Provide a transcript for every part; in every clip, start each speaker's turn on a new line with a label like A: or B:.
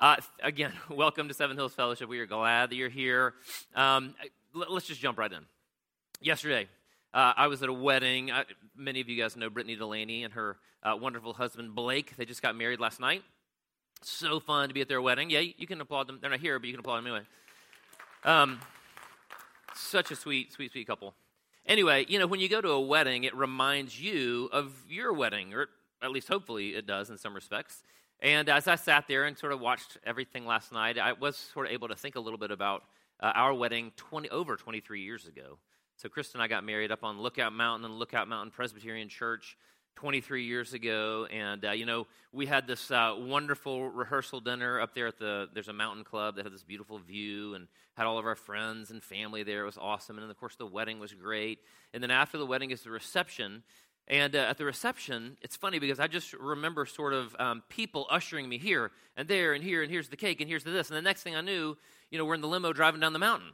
A: Uh, again, welcome to Seven Hills Fellowship. We are glad that you're here. Um, let, us just jump right in. Yesterday, uh, I was at a wedding. I, many of you guys know Brittany Delaney and her uh, wonderful husband Blake. They just got married last night. So fun to be at their wedding. Yeah, you can applaud them. They're not here, but you can applaud them anyway. Um, such a sweet, sweet, sweet couple. Anyway, you know, when you go to a wedding, it reminds you of your wedding, or at least hopefully it does in some respects. And as I sat there and sort of watched everything last night, I was sort of able to think a little bit about uh, our wedding 20, over 23 years ago. So Krista and I got married up on Lookout Mountain and Lookout Mountain Presbyterian Church 23 years ago. And, uh, you know, we had this uh, wonderful rehearsal dinner up there at the, there's a mountain club that had this beautiful view and had all of our friends and family there. It was awesome. And of course, the wedding was great. And then after the wedding is the reception. And uh, at the reception, it's funny because I just remember sort of um, people ushering me here and there and here and here's the cake and here's the this. And the next thing I knew, you know, we're in the limo driving down the mountain.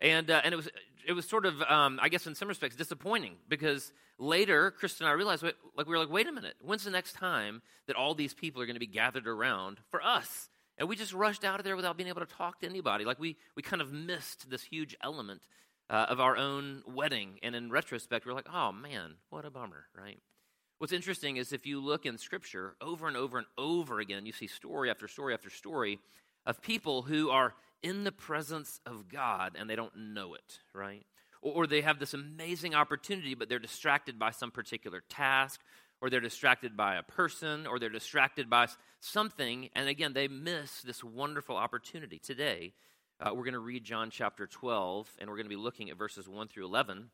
A: And, uh, and it was it was sort of um, I guess in some respects disappointing because later Kristen and I realized like we were like wait a minute when's the next time that all these people are going to be gathered around for us and we just rushed out of there without being able to talk to anybody like we we kind of missed this huge element uh, of our own wedding. And in retrospect, we're like, oh man, what a bummer, right? What's interesting is if you look in Scripture over and over and over again, you see story after story after story of people who are in the presence of God and they don't know it, right? Or, or they have this amazing opportunity, but they're distracted by some particular task, or they're distracted by a person, or they're distracted by something, and again, they miss this wonderful opportunity. Today, uh, we're going to read John chapter 12, and we're going to be looking at verses 1 through 11.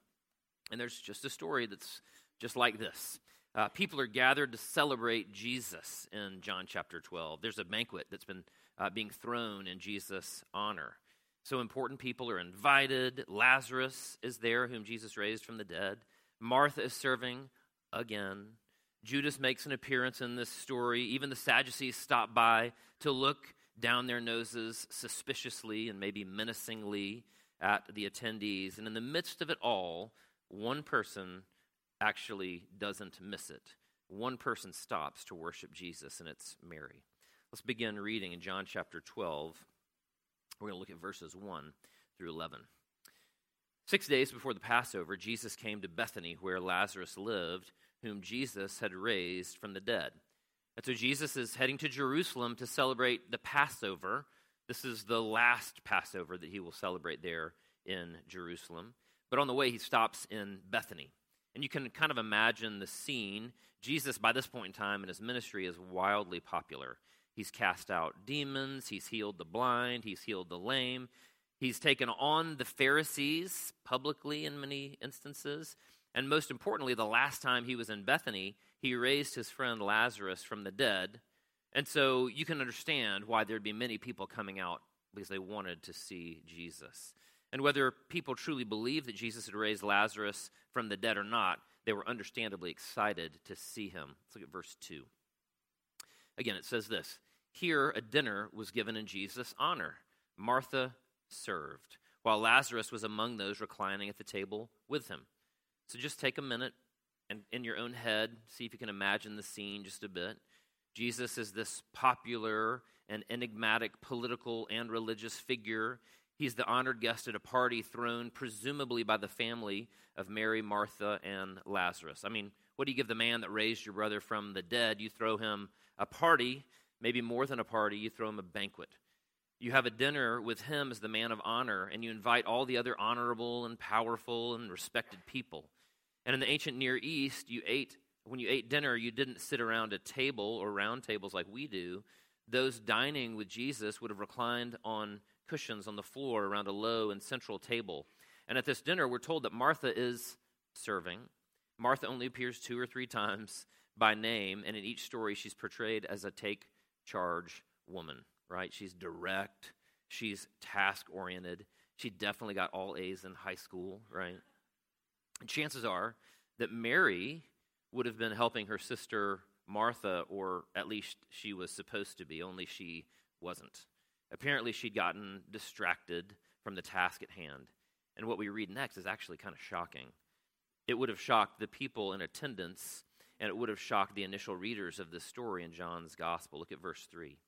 A: And there's just a story that's just like this. Uh, people are gathered to celebrate Jesus in John chapter 12. There's a banquet that's been uh, being thrown in Jesus' honor. So important people are invited. Lazarus is there, whom Jesus raised from the dead. Martha is serving again. Judas makes an appearance in this story. Even the Sadducees stop by to look down their noses suspiciously and maybe menacingly at the attendees. And in the midst of it all, one person actually doesn't miss it. One person stops to worship Jesus, and it's Mary. Let's begin reading in John chapter 12. We're going to look at verses 1 through 11. Six days before the Passover, Jesus came to Bethany, where Lazarus lived, whom Jesus had raised from the dead. And so Jesus is heading to Jerusalem to celebrate the Passover. This is the last Passover that he will celebrate there in Jerusalem. But on the way, he stops in Bethany. And you can kind of imagine the scene. Jesus, by this point in time in his ministry, is wildly popular. He's cast out demons, he's healed the blind, he's healed the lame, he's taken on the Pharisees publicly in many instances. And most importantly, the last time he was in Bethany, he raised his friend Lazarus from the dead. And so you can understand why there'd be many people coming out because they wanted to see Jesus. And whether people truly believed that Jesus had raised Lazarus from the dead or not, they were understandably excited to see him. Let's look at verse 2. Again, it says this Here a dinner was given in Jesus' honor. Martha served, while Lazarus was among those reclining at the table with him. So just take a minute and in your own head, see if you can imagine the scene just a bit. Jesus is this popular and enigmatic political and religious figure. He's the honored guest at a party thrown presumably by the family of Mary, Martha, and Lazarus. I mean, what do you give the man that raised your brother from the dead? You throw him a party, maybe more than a party, you throw him a banquet. You have a dinner with him as the man of honor, and you invite all the other honorable and powerful and respected people. And in the ancient Near East, you ate when you ate dinner, you didn't sit around a table or round tables like we do. Those dining with Jesus would have reclined on cushions on the floor around a low and central table. And at this dinner, we're told that Martha is serving. Martha only appears two or three times by name, and in each story, she's portrayed as a take charge woman, right? She's direct, she's task oriented. She definitely got all A's in high school, right? Chances are that Mary would have been helping her sister Martha, or at least she was supposed to be, only she wasn't. Apparently, she'd gotten distracted from the task at hand. And what we read next is actually kind of shocking. It would have shocked the people in attendance, and it would have shocked the initial readers of this story in John's gospel. Look at verse 3.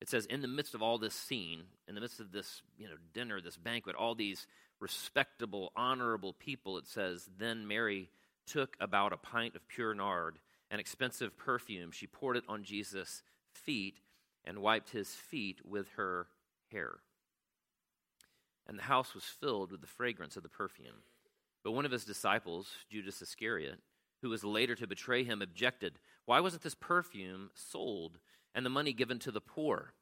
A: It says, in the midst of all this scene, in the midst of this you know, dinner, this banquet, all these respectable, honorable people, it says, then Mary took about a pint of pure nard, an expensive perfume. She poured it on Jesus' feet and wiped his feet with her hair. And the house was filled with the fragrance of the perfume. But one of his disciples, Judas Iscariot, who was later to betray him, objected, Why wasn't this perfume sold and the money given to the poor?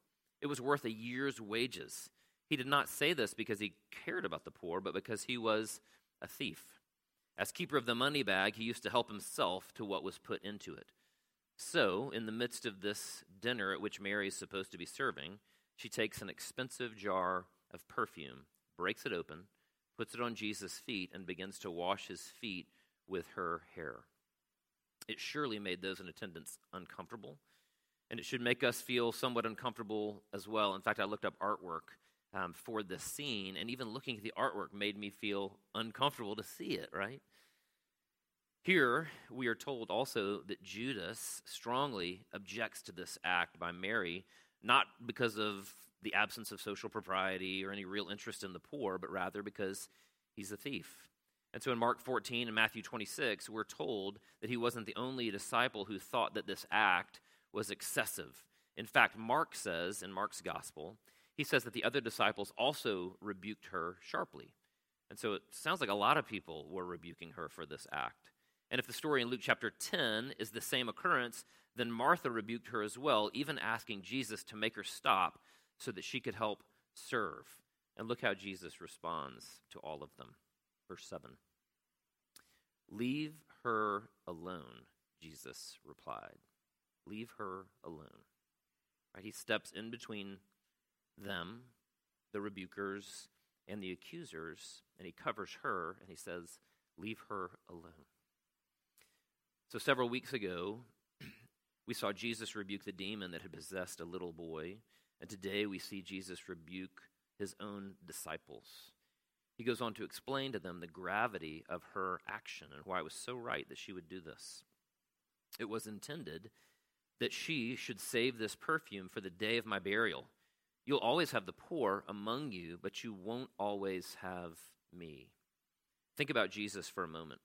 A: It was worth a year's wages. He did not say this because he cared about the poor, but because he was a thief. As keeper of the money bag, he used to help himself to what was put into it. So, in the midst of this dinner at which Mary is supposed to be serving, she takes an expensive jar of perfume, breaks it open, puts it on Jesus' feet, and begins to wash his feet with her hair. It surely made those in attendance uncomfortable, and it should make us feel somewhat uncomfortable as well. In fact, I looked up artwork um, for this scene, and even looking at the artwork made me feel uncomfortable to see it, right? Here, we are told also that Judas strongly objects to this act by Mary, not because of the absence of social propriety or any real interest in the poor, but rather because he's a thief. And so in Mark 14 and Matthew 26, we're told that he wasn't the only disciple who thought that this act was excessive. In fact, Mark says in Mark's gospel, he says that the other disciples also rebuked her sharply. And so it sounds like a lot of people were rebuking her for this act. And if the story in Luke chapter 10 is the same occurrence, then Martha rebuked her as well, even asking Jesus to make her stop so that she could help serve. And look how Jesus responds to all of them. Verse 7 Leave her alone, Jesus replied. Leave her alone. Right? He steps in between them, the rebukers, and the accusers, and he covers her and he says, Leave her alone. So, several weeks ago, we saw Jesus rebuke the demon that had possessed a little boy, and today we see Jesus rebuke his own disciples. He goes on to explain to them the gravity of her action and why it was so right that she would do this. It was intended that she should save this perfume for the day of my burial. You'll always have the poor among you, but you won't always have me. Think about Jesus for a moment.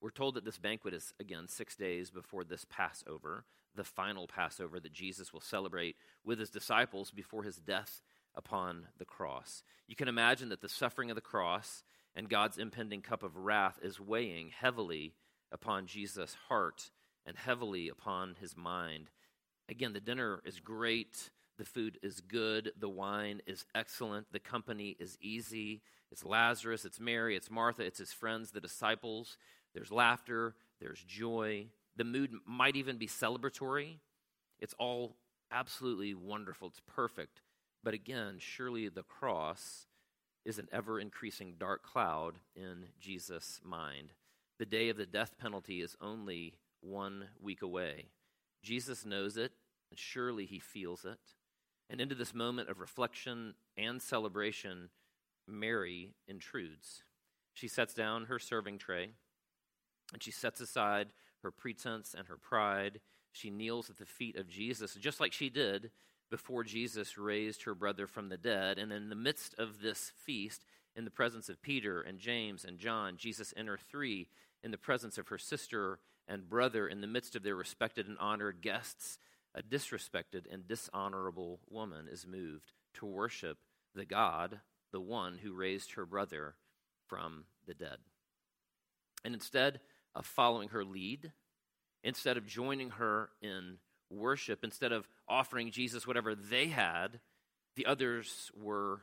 A: We're told that this banquet is, again, six days before this Passover, the final Passover that Jesus will celebrate with his disciples before his death upon the cross. You can imagine that the suffering of the cross and God's impending cup of wrath is weighing heavily upon Jesus' heart and heavily upon his mind. Again, the dinner is great. The food is good. The wine is excellent. The company is easy. It's Lazarus, it's Mary, it's Martha, it's his friends, the disciples. There's laughter, there's joy. The mood might even be celebratory. It's all absolutely wonderful. It's perfect. But again, surely the cross is an ever increasing dark cloud in Jesus' mind. The day of the death penalty is only one week away. Jesus knows it, and surely he feels it. And into this moment of reflection and celebration, Mary intrudes. She sets down her serving tray, and she sets aside her pretense and her pride. She kneels at the feet of Jesus, just like she did before Jesus raised her brother from the dead. And in the midst of this feast, in the presence of Peter and James and John, Jesus entered three in the presence of her sister and brother, in the midst of their respected and honored guests, a disrespected and dishonorable woman is moved to worship the God, the one who raised her brother from the dead. And instead of following her lead, instead of joining her in worship, instead of offering Jesus whatever they had, the others were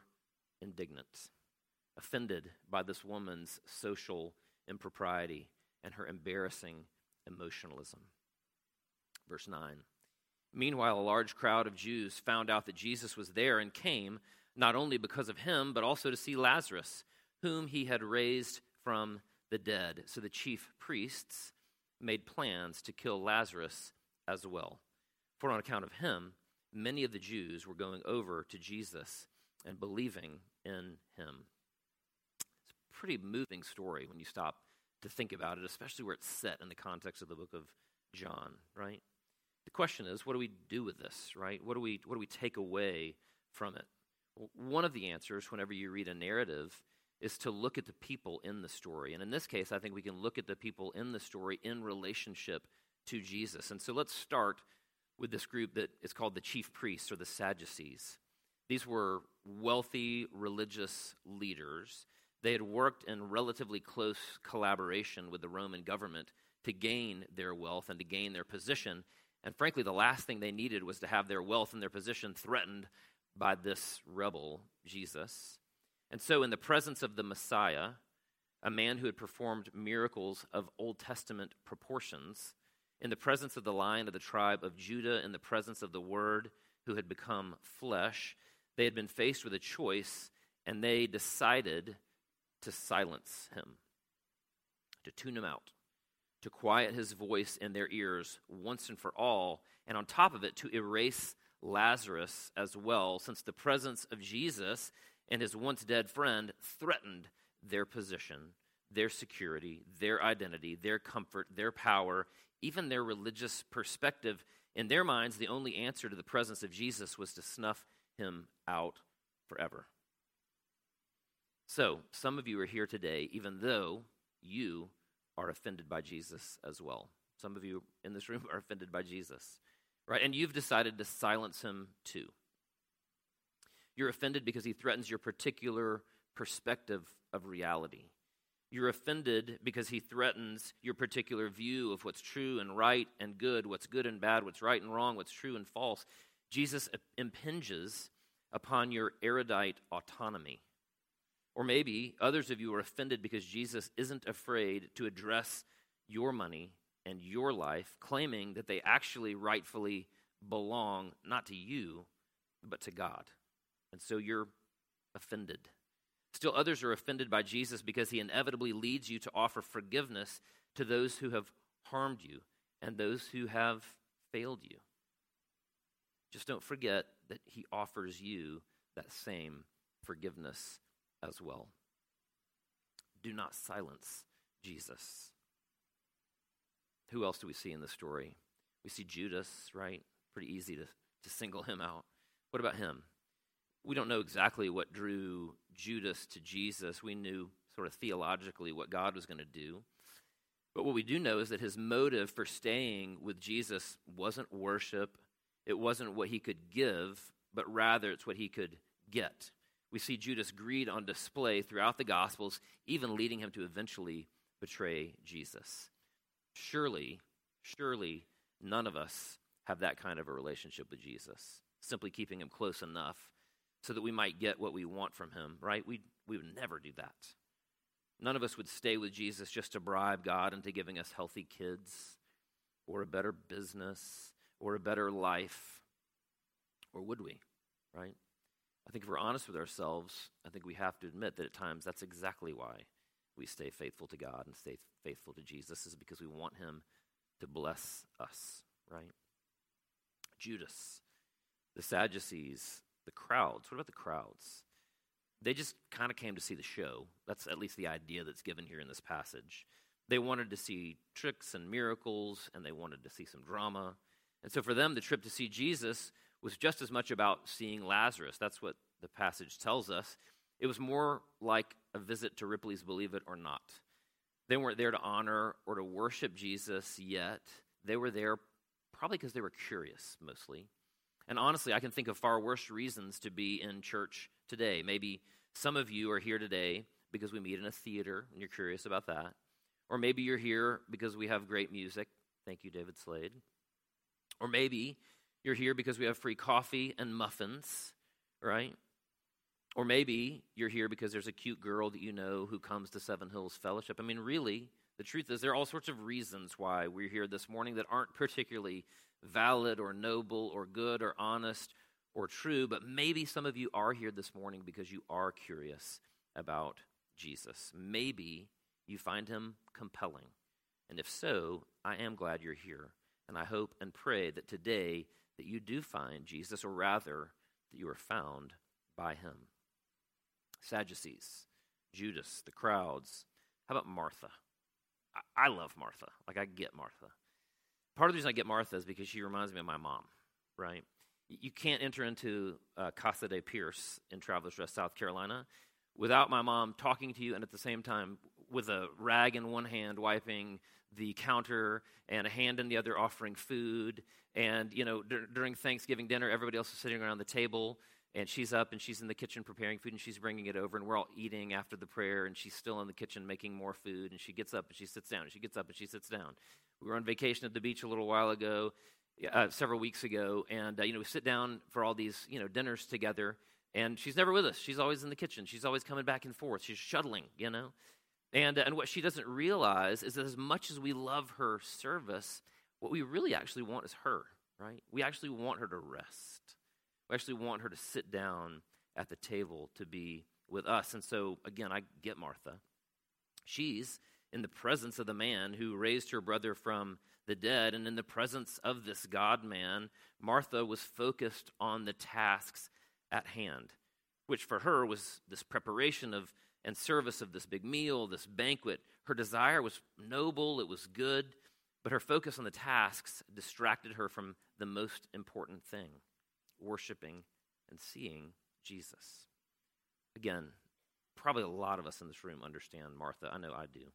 A: indignant, offended by this woman's social impropriety and her embarrassing emotionalism. Verse 9. Meanwhile, a large crowd of Jews found out that Jesus was there and came, not only because of him, but also to see Lazarus, whom he had raised from the dead. So the chief priests made plans to kill Lazarus as well. For on account of him, many of the Jews were going over to Jesus and believing in him. It's a pretty moving story when you stop to think about it, especially where it's set in the context of the book of John, right? The question is, what do we do with this, right? What do we, what do we take away from it? Well, one of the answers, whenever you read a narrative, is to look at the people in the story. And in this case, I think we can look at the people in the story in relationship to Jesus. And so let's start with this group that is called the chief priests or the Sadducees. These were wealthy religious leaders. They had worked in relatively close collaboration with the Roman government to gain their wealth and to gain their position. And frankly, the last thing they needed was to have their wealth and their position threatened by this rebel, Jesus. And so, in the presence of the Messiah, a man who had performed miracles of Old Testament proportions, in the presence of the lion of the tribe of Judah, in the presence of the Word who had become flesh, they had been faced with a choice, and they decided to silence him, to tune him out, to quiet his voice in their ears once and for all, and on top of it, to erase Lazarus as well, since the presence of Jesus and his once dead friend threatened their position, their security, their identity, their comfort, their power, even their religious perspective. In their minds, the only answer to the presence of Jesus was to snuff him out forever. So, some of you are here today, even though you are offended by Jesus as well. Some of you in this room are offended by Jesus, right? And you've decided to silence him too. You're offended because he threatens your particular perspective of reality. You're offended because he threatens your particular view of what's true and right and good, what's good and bad, what's right and wrong, what's true and false. Jesus impinges upon your erudite autonomy. Or maybe others of you are offended because Jesus isn't afraid to address your money and your life, claiming that they actually rightfully belong not to you, but to God. And so you're offended. Still, others are offended by Jesus because he inevitably leads you to offer forgiveness to those who have harmed you and those who have failed you. Just don't forget that he offers you that same forgiveness as well. Do not silence Jesus. Who else do we see in the story? We see Judas, right? Pretty easy to, to single him out. What about him? we don't know exactly what drew Judas to Jesus. We knew sort of theologically what God was going to do. But what we do know is that his motive for staying with Jesus wasn't worship, it wasn't what he could give, but rather it's what he could get. We see Judas' greed on display throughout the Gospels, even leading him to eventually betray Jesus. Surely, surely none of us have that kind of a relationship with Jesus, simply keeping him close enough so that we might get what we want from him, right? We, we would never do that. None of us would stay with Jesus just to bribe God into giving us healthy kids or a better business or a better life. Or would we, right? I think if we're honest with ourselves, I think we have to admit that at times that's exactly why we stay faithful to God and stay faithful to Jesus, is because we want Him to bless us, right? Judas, the Sadducees, the crowds. What about the crowds? They just kind of came to see the show. That's at least the idea that's given here in this passage. They wanted to see tricks and miracles, and they wanted to see some drama. And so for them, the trip to see Jesus was just as much about seeing Lazarus. That's what the passage tells us. It was more like a visit to Ripley's Believe It or Not. They weren't there to honor or to worship Jesus yet. They were there probably because they were curious, mostly. And honestly, I can think of far worse reasons to be in church today. Maybe some of you are here today because we meet in a theater and you're curious about that. Or maybe you're here because we have great music. Thank you, David Slade. Or maybe you're here because we have free coffee and muffins, right? Or maybe you're here because there's a cute girl that you know who comes to Seven Hills Fellowship. I mean, really, the truth is, there are all sorts of reasons why we're here this morning that aren't particularly valid or noble or good or honest or true, but maybe some of you are here this morning because you are curious about Jesus. Maybe you find him compelling. And if so, I am glad you're here. And I hope and pray that today that you do find Jesus, or rather, that you are found by him. Sadducees, Judas, the crowds. How about Martha? I, I love Martha. Like, I get Martha. part of the reason I get Martha is because she reminds me of my mom, right? You can't enter into uh, Casa de Pierce in Travelers Rest, South Carolina, without my mom talking to you and at the same time with a rag in one hand wiping the counter and a hand in the other offering food. And you know d- during thanksgiving dinner everybody else is sitting around the table and she's up and she's in the kitchen preparing food and she's bringing it over and we're all eating after the prayer and she's still in the kitchen making more food. And she gets up and she sits down and she gets up and she sits down. We were on vacation at the beach a little while ago uh, several weeks ago and uh, you know we sit down for all these you know dinners together and she's never with us. She's always in the kitchen. She's always coming back and forth. She's shuttling you know and, uh, and what she doesn't realize is that as much as we love her service what we really actually want is her right we actually want her to rest we actually want her to sit down at the table to be with us. And so, again, I get Martha. She's in the presence of the man who raised her brother from the dead. And in the presence of this God man, Martha was focused on the tasks at hand, which for her was this preparation of and service of this big meal, this banquet. Her desire was noble, it was good, but her focus on the tasks distracted her from the most important thing worshiping and seeing Jesus. Again, probably a lot of us in this room understand Martha. I know I do.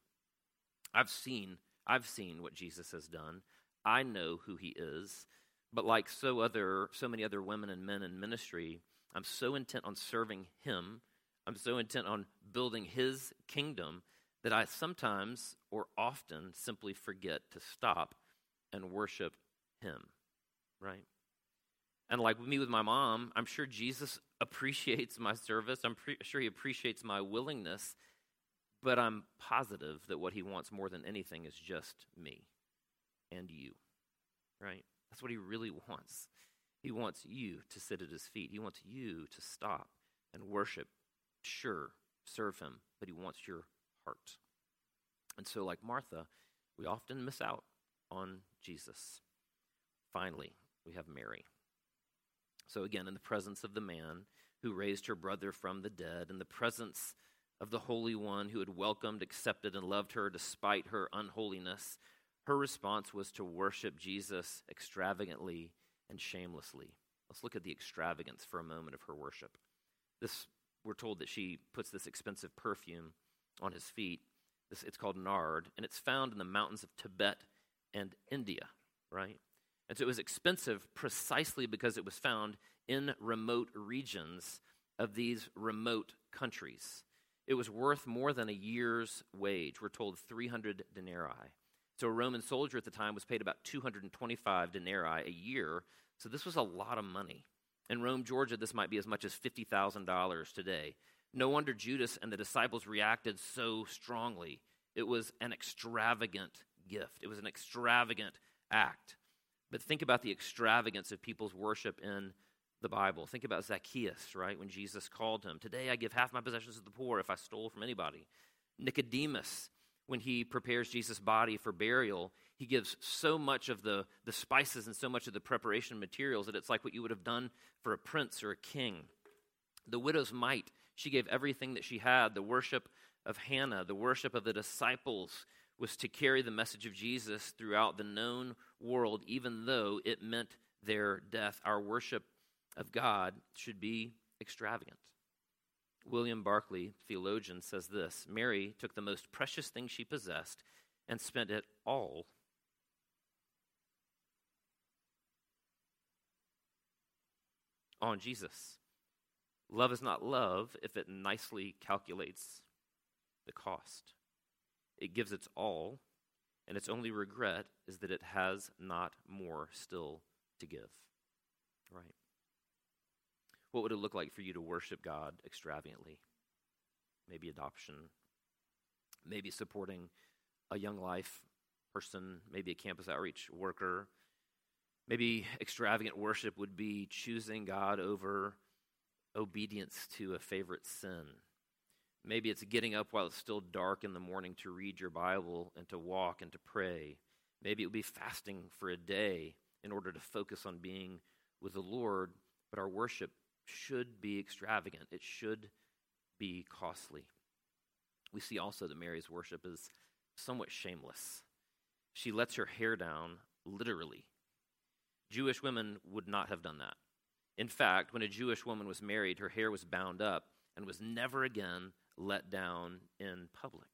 A: I've seen I've seen what Jesus has done. I know who he is. But like so other so many other women and men in ministry, I'm so intent on serving him. I'm so intent on building his kingdom that I sometimes or often simply forget to stop and worship him. Right? And like me with my mom, I'm sure Jesus appreciates my service. I'm pre- sure he appreciates my willingness. But I'm positive that what he wants more than anything is just me and you, right? That's what he really wants. He wants you to sit at his feet. He wants you to stop and worship. Sure, serve him, but he wants your heart. And so, like Martha, we often miss out on Jesus. Finally, we have Mary. So, again, in the presence of the man who raised her brother from the dead, in the presence of the Holy One who had welcomed, accepted, and loved her despite her unholiness, her response was to worship Jesus extravagantly and shamelessly. Let's look at the extravagance for a moment of her worship. This, we're told that she puts this expensive perfume on his feet. This, it's called nard, and it's found in the mountains of Tibet and India, right? And so it was expensive precisely because it was found in remote regions of these remote countries. It was worth more than a year's wage. We're told 300 denarii. So a Roman soldier at the time was paid about 225 denarii a year. So this was a lot of money. In Rome, Georgia, this might be as much as $50,000 today. No wonder Judas and the disciples reacted so strongly. It was an extravagant gift, it was an extravagant act. But think about the extravagance of people's worship in the Bible. Think about Zacchaeus, right? When Jesus called him, Today I give half my possessions to the poor if I stole from anybody. Nicodemus, when he prepares Jesus' body for burial, he gives so much of the, the spices and so much of the preparation materials that it's like what you would have done for a prince or a king. The widow's mite, she gave everything that she had. The worship of Hannah, the worship of the disciples, was to carry the message of Jesus throughout the known world, even though it meant their death. Our worship of God should be extravagant. William Barclay, theologian, says this Mary took the most precious thing she possessed and spent it all on Jesus. Love is not love if it nicely calculates the cost. It gives its all, and its only regret is that it has not more still to give. Right? What would it look like for you to worship God extravagantly? Maybe adoption, maybe supporting a young life person, maybe a campus outreach worker. Maybe extravagant worship would be choosing God over obedience to a favorite sin Maybe it's getting up while it's still dark in the morning to read your Bible and to walk and to pray. Maybe it would be fasting for a day in order to focus on being with the Lord. But our worship should be extravagant, it should be costly. We see also that Mary's worship is somewhat shameless. She lets her hair down literally. Jewish women would not have done that. In fact, when a Jewish woman was married, her hair was bound up and was never again let down in public.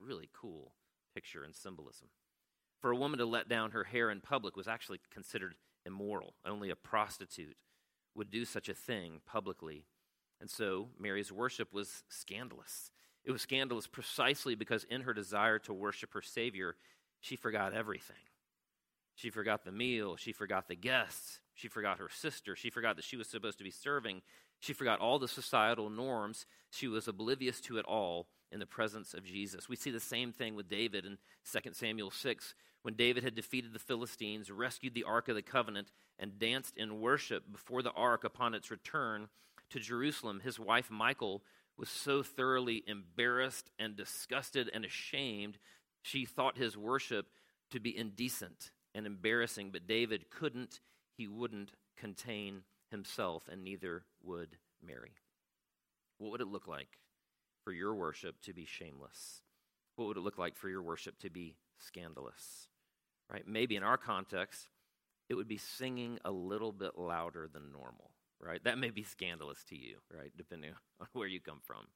A: Really cool picture and symbolism. For a woman to let down her hair in public was actually considered immoral. Only a prostitute would do such a thing publicly. And so Mary's worship was scandalous. It was scandalous precisely because, in her desire to worship her Savior, she forgot everything. She forgot the meal. She forgot the guests. She forgot her sister. She forgot that she was supposed to be serving. She forgot all the societal norms. She was oblivious to it all in the presence of Jesus. We see the same thing with David in 2 Samuel 6 when David had defeated the Philistines, rescued the Ark of the Covenant, and danced in worship before the Ark upon its return to Jerusalem. His wife Michal was so thoroughly embarrassed and disgusted and ashamed, she thought his worship to be indecent and embarrassing, but David couldn't, he wouldn't contain himself, and neither would Mary. What would it look like for your worship to be shameless? What would it look like for your worship to be scandalous? Right? Maybe in our context, it would be singing a little bit louder than normal, right? That may be scandalous to you, right? Depending on where you come from.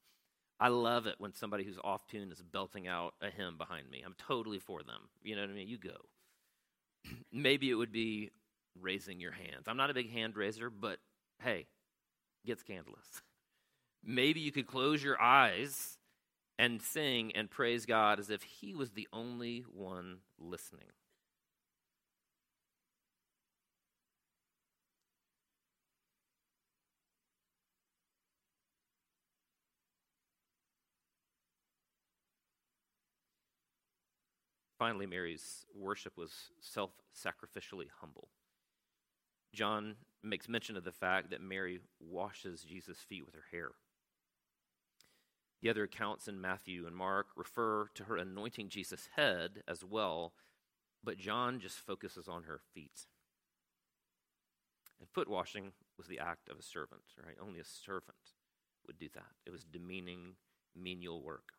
A: I love it when somebody who's off tune is belting out a hymn behind me. I'm totally for them. You know what I mean? You go. Maybe it would be raising your hands. I'm not a big hand raiser, but hey, get scandalous. Maybe you could close your eyes and sing and praise God as if He was the only one listening. Finally, Mary's worship was self sacrificially humble. John makes mention of the fact that Mary washes Jesus' feet with her hair. The other accounts in Matthew and Mark refer to her anointing Jesus' head as well, but John just focuses on her feet. And foot washing was the act of a servant, right? Only a servant would do that. It was demeaning, menial work.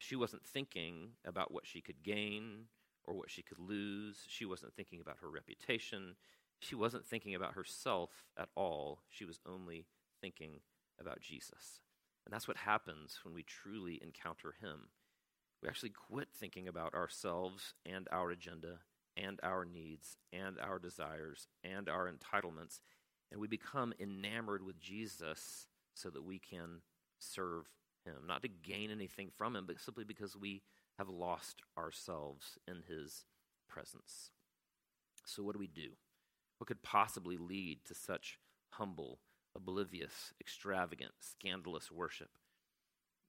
A: She wasn't thinking about what she could gain or what she could lose. She wasn't thinking about her reputation. She wasn't thinking about herself at all. She was only thinking about Jesus. And that's what happens when we truly encounter Him. We actually quit thinking about ourselves and our agenda and our needs and our desires and our entitlements, and we become enamored with Jesus so that we can serve him, not to gain anything from him, but simply because we have lost ourselves in his presence. So, what do we do? What could possibly lead to such humble, oblivious, extravagant, scandalous worship?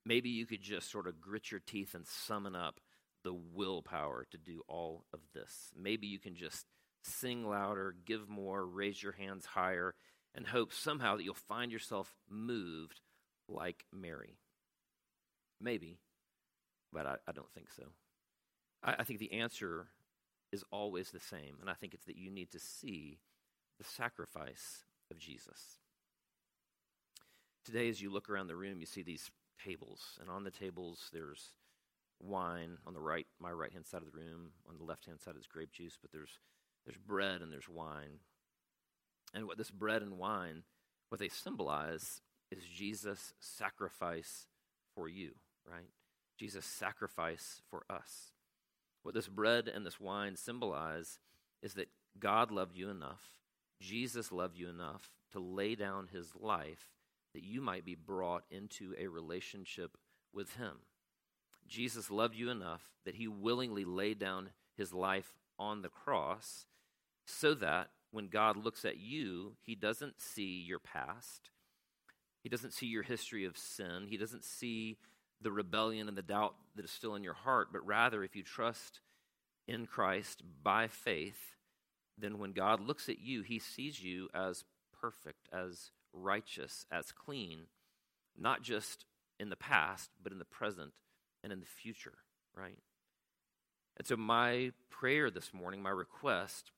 A: Maybe you could just sort of grit your teeth and summon up the willpower to do all of this. Maybe you can just sing louder, give more, raise your hands higher, and hope somehow that you'll find yourself moved like Mary. Maybe, but I, I don't think so. I, I think the answer is always the same, and I think it's that you need to see the sacrifice of Jesus. Today, as you look around the room, you see these tables, and on the tables there's wine on the right, my right hand side of the room. On the left hand side is grape juice, but there's there's bread and there's wine. And what this bread and wine, what they symbolize, is Jesus' sacrifice for you right? Jesus' sacrifice for us. What this bread and this wine symbolize is that God loved you enough, Jesus loved you enough to lay down his life that you might be brought into a relationship with him. Jesus loved you enough that he willingly laid down his life on the cross so that when God looks at you, he doesn't see your past. He doesn't see your history of sin. He doesn't see the rebellion and the doubt that is still in your heart, but rather if you trust in Christ by faith, then when God looks at you, he sees you as perfect, as righteous, as clean, not just in the past, but in the present and in the future, right? And so, my prayer this morning, my request,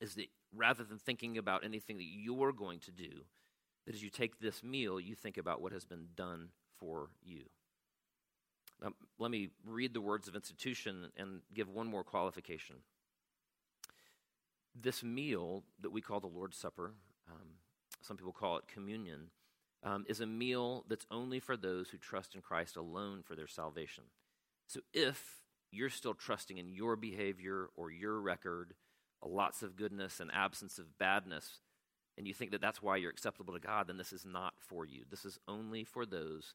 A: is that rather than thinking about anything that you're going to do, that as you take this meal, you think about what has been done for you. Now, let me read the words of institution and give one more qualification. this meal that we call the Lord's Supper, um, some people call it communion, um, is a meal that's only for those who trust in Christ alone for their salvation. So if you're still trusting in your behavior or your record, lots of goodness and absence of badness, and you think that that's why you're acceptable to God, then this is not for you. This is only for those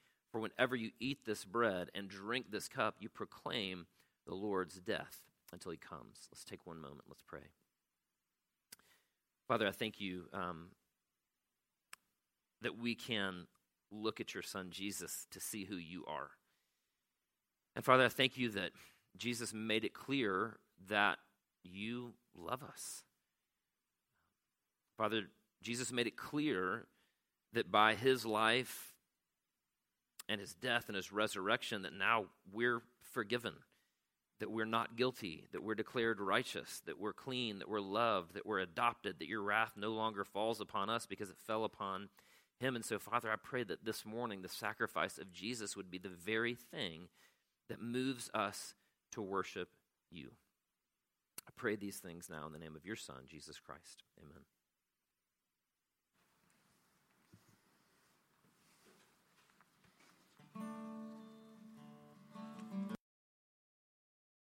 A: For whenever you eat this bread and drink this cup, you proclaim the Lord's death until he comes. Let's take one moment. Let's pray. Father, I thank you um, that we can look at your son Jesus to see who you are. And Father, I thank you that Jesus made it clear that you love us. Father, Jesus made it clear that by his life and his death and his resurrection that now we're forgiven that we're not guilty, that we're declared righteous, that we're clean, that we're loved, that we're adopted, that your wrath no longer falls upon us because it fell upon him. And so, Father, I pray that this morning the sacrifice of Jesus would be the very thing that moves us to worship you. I pray these things now in the name of your Son, Jesus Christ. Amen.